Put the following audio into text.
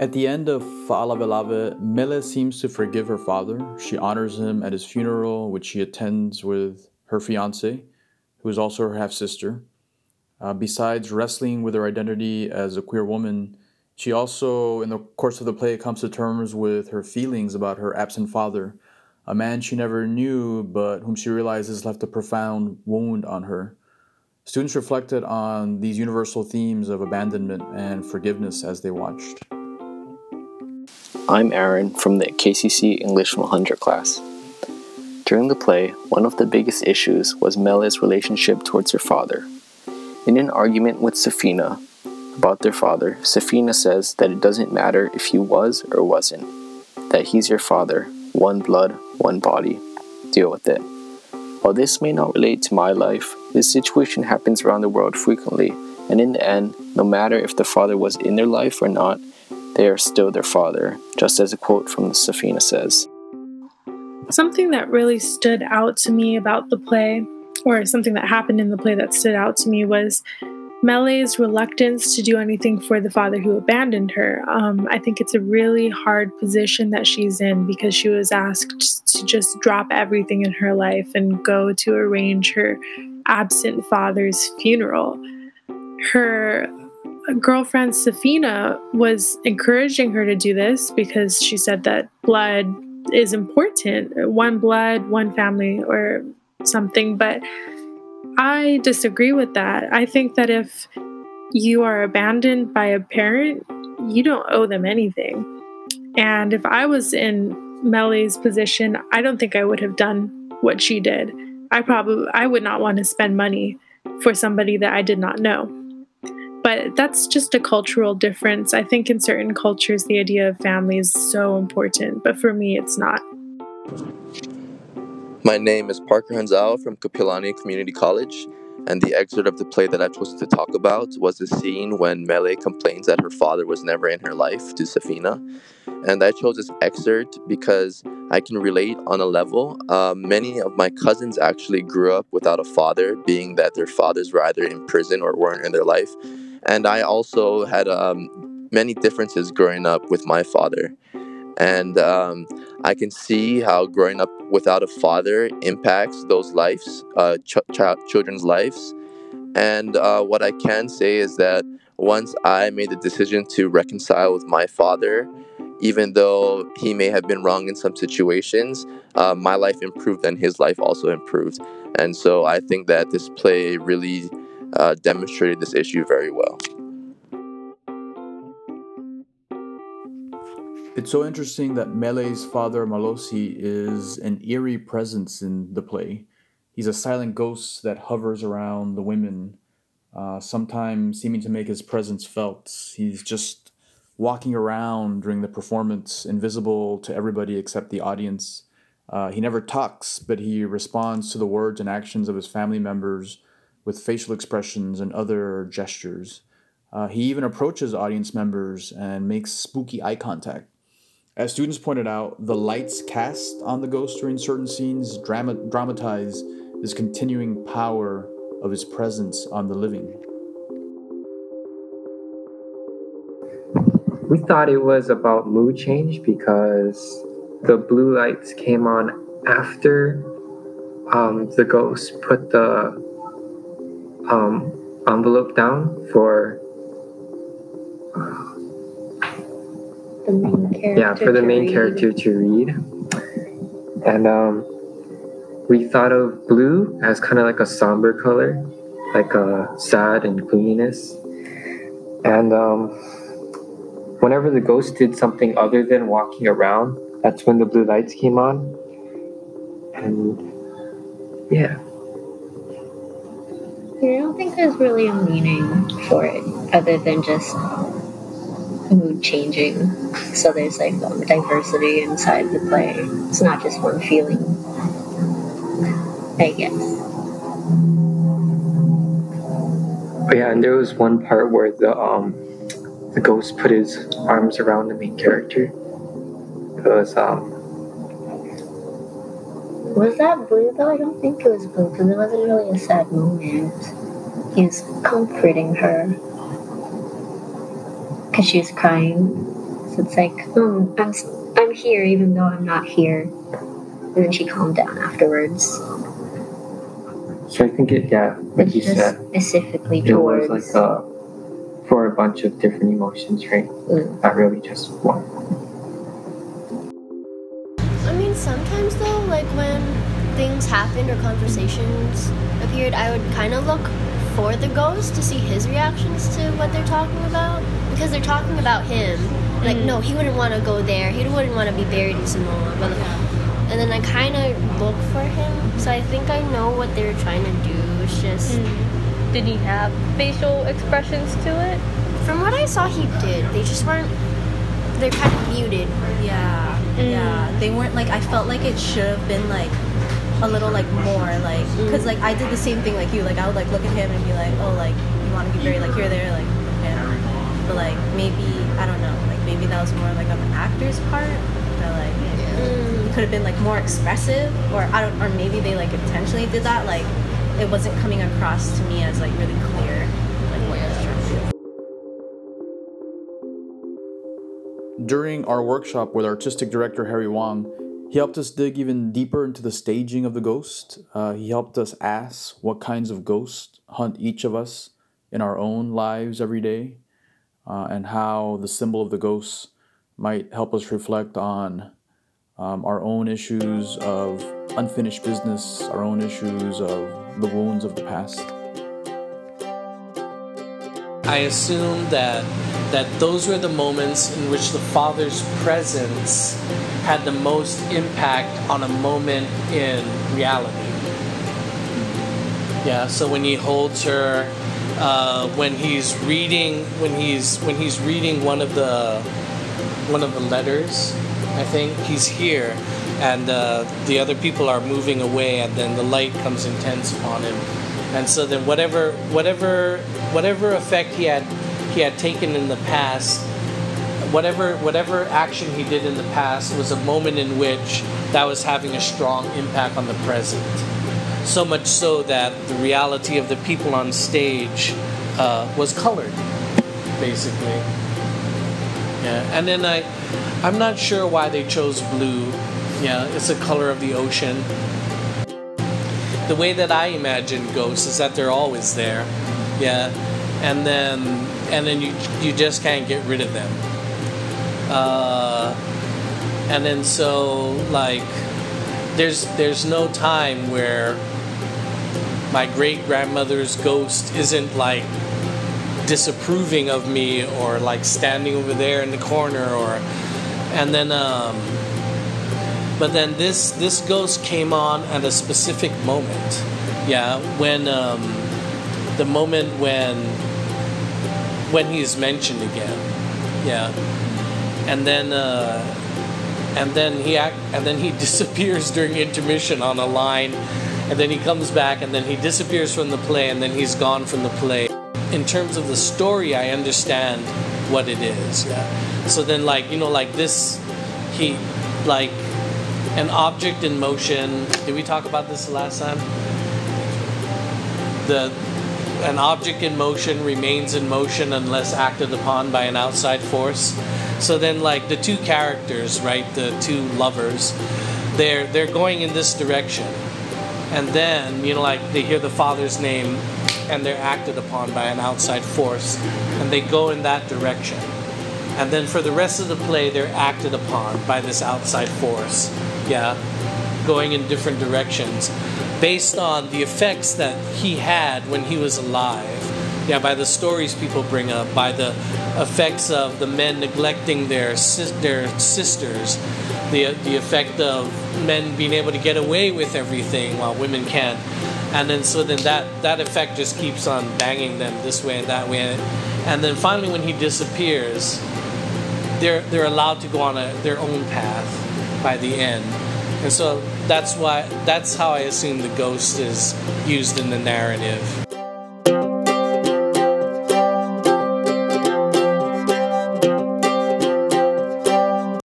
At the end of Fa'alavelave, Mele seems to forgive her father. She honors him at his funeral, which she attends with her fiance, who is also her half sister. Uh, besides wrestling with her identity as a queer woman, she also, in the course of the play, comes to terms with her feelings about her absent father, a man she never knew but whom she realizes left a profound wound on her. Students reflected on these universal themes of abandonment and forgiveness as they watched. I'm Aaron from the KCC English 100 class. During the play, one of the biggest issues was Mele's relationship towards her father. In an argument with Safina about their father, Safina says that it doesn't matter if he was or wasn't, that he's your father, one blood, one body. Deal with it. While this may not relate to my life, this situation happens around the world frequently, and in the end, no matter if the father was in their life or not, they are still their father, just as a quote from the Safina says. Something that really stood out to me about the play, or something that happened in the play that stood out to me, was Mele's reluctance to do anything for the father who abandoned her. Um, I think it's a really hard position that she's in because she was asked to just drop everything in her life and go to arrange her absent father's funeral. Her girlfriend Safina was encouraging her to do this because she said that blood is important one blood, one family, or something. But I disagree with that. I think that if you are abandoned by a parent, you don't owe them anything. And if I was in Mele's position, I don't think I would have done what she did. I probably I would not want to spend money for somebody that I did not know. But that's just a cultural difference. I think in certain cultures the idea of family is so important, but for me it's not. My name is Parker Hanzal from Kapiolani Community College, and the excerpt of the play that I chose to talk about was the scene when Mele complains that her father was never in her life to Safina. And I chose this excerpt because I can relate on a level. Uh, many of my cousins actually grew up without a father, being that their fathers were either in prison or weren't in their life. And I also had um, many differences growing up with my father. And um, I can see how growing up without a father impacts those lives, uh, ch- ch- children's lives. And uh, what I can say is that once I made the decision to reconcile with my father, even though he may have been wrong in some situations, uh, my life improved and his life also improved. And so I think that this play really uh, demonstrated this issue very well. It's so interesting that Mele's father, Malosi, is an eerie presence in the play. He's a silent ghost that hovers around the women, uh, sometimes seeming to make his presence felt. He's just walking around during the performance, invisible to everybody except the audience. Uh, he never talks, but he responds to the words and actions of his family members with facial expressions and other gestures. Uh, he even approaches audience members and makes spooky eye contact. As students pointed out, the lights cast on the ghost during certain scenes drama- dramatize this continuing power of his presence on the living. We thought it was about mood change because the blue lights came on after um, the ghost put the um, envelope down for the main character. Yeah, for the main read. character to read. And um, we thought of blue as kind of like a somber color, like a sad and gloominess. And um, whenever the ghost did something other than walking around, that's when the blue lights came on. And yeah. I don't think there's really a meaning for it other than just mood changing. So there's like diversity inside the play. It's not just one feeling. I guess. But yeah, and there was one part where the um the ghost put his arms around the main character. It was um Was that blue though? I don't think it was blue because it wasn't really a sad moment. He was comforting her because she was crying. So it's like, um, I'm I'm here even though I'm not here. And then she calmed down afterwards. So I think it, yeah, like It's you said, specifically it was like uh, for a bunch of different emotions, right? Mm. Not really just one. Things happened or conversations appeared, I would kind of look for the ghost to see his reactions to what they're talking about because they're talking about him. Like, mm-hmm. no, he wouldn't want to go there. He wouldn't want to be buried in Samoa. But, and then I kind of look for him, so I think I know what they're trying to do. It's just mm-hmm. Did he have facial expressions to it? from what I saw, he did. They just weren't. They're kind of muted. Yeah, yeah. Mm. They weren't like. I felt like it should have been like a little like more like because like I did the same thing like you. Like I would like look at him and be like, oh, like you want to be very like here, there, like okay. But like maybe I don't know. Like maybe that was more like on the actor's part. That like it could have been like more expressive, or I don't, or maybe they like intentionally did that. Like it wasn't coming across to me as like really clear. Like what he was trying to do. During our workshop with artistic director Harry Wong, he helped us dig even deeper into the staging of the ghost. Uh, he helped us ask what kinds of ghosts hunt each of us in our own lives every day, uh, and how the symbol of the ghost might help us reflect on um, our own issues of unfinished business, our own issues of the wounds of the past. I assume that that those were the moments in which the father's presence had the most impact on a moment in reality. Yeah, so when he holds her, uh, when he's reading, when he's when he's reading one of the one of the letters, I think he's here, and uh, the other people are moving away, and then the light comes intense upon him, and so then whatever whatever whatever effect he had he had taken in the past whatever whatever action he did in the past was a moment in which that was having a strong impact on the present. So much so that the reality of the people on stage uh, was colored basically. Yeah and then i i'm not sure why they chose blue. Yeah it's the color of the ocean. The way that i imagine ghosts is that they're always there. Yeah and then and then you you just can't get rid of them. Uh, and then so like there's there's no time where my great grandmother's ghost isn't like disapproving of me or like standing over there in the corner or and then um but then this this ghost came on at a specific moment. Yeah when um the moment when when he's mentioned again. Yeah. And then uh and then he act and then he disappears during intermission on a line and then he comes back and then he disappears from the play and then he's gone from the play. In terms of the story i understand what it is yeah. So then like you know like this he like an object in motion. Did we talk about this last time? The an object in motion remains in motion unless acted upon by an outside force. So then like the two characters right the two lovers they're they're going in this direction. And then you know like they hear the father's name and they're acted upon by an outside force and they go in that direction. And then for the rest of the play they're acted upon by this outside force. Yeah going in different directions based on the effects that he had when he was alive. Yeah by the stories people bring up by the effects of the men neglecting their their sisters the the effect of men being able to get away with everything while women can't. And then so then that that effect just keeps on banging them this way and that way. And then finally when he disappears they're they're allowed to go on a, their own path by the end. And so that's why that's how i assume the ghost is used in the narrative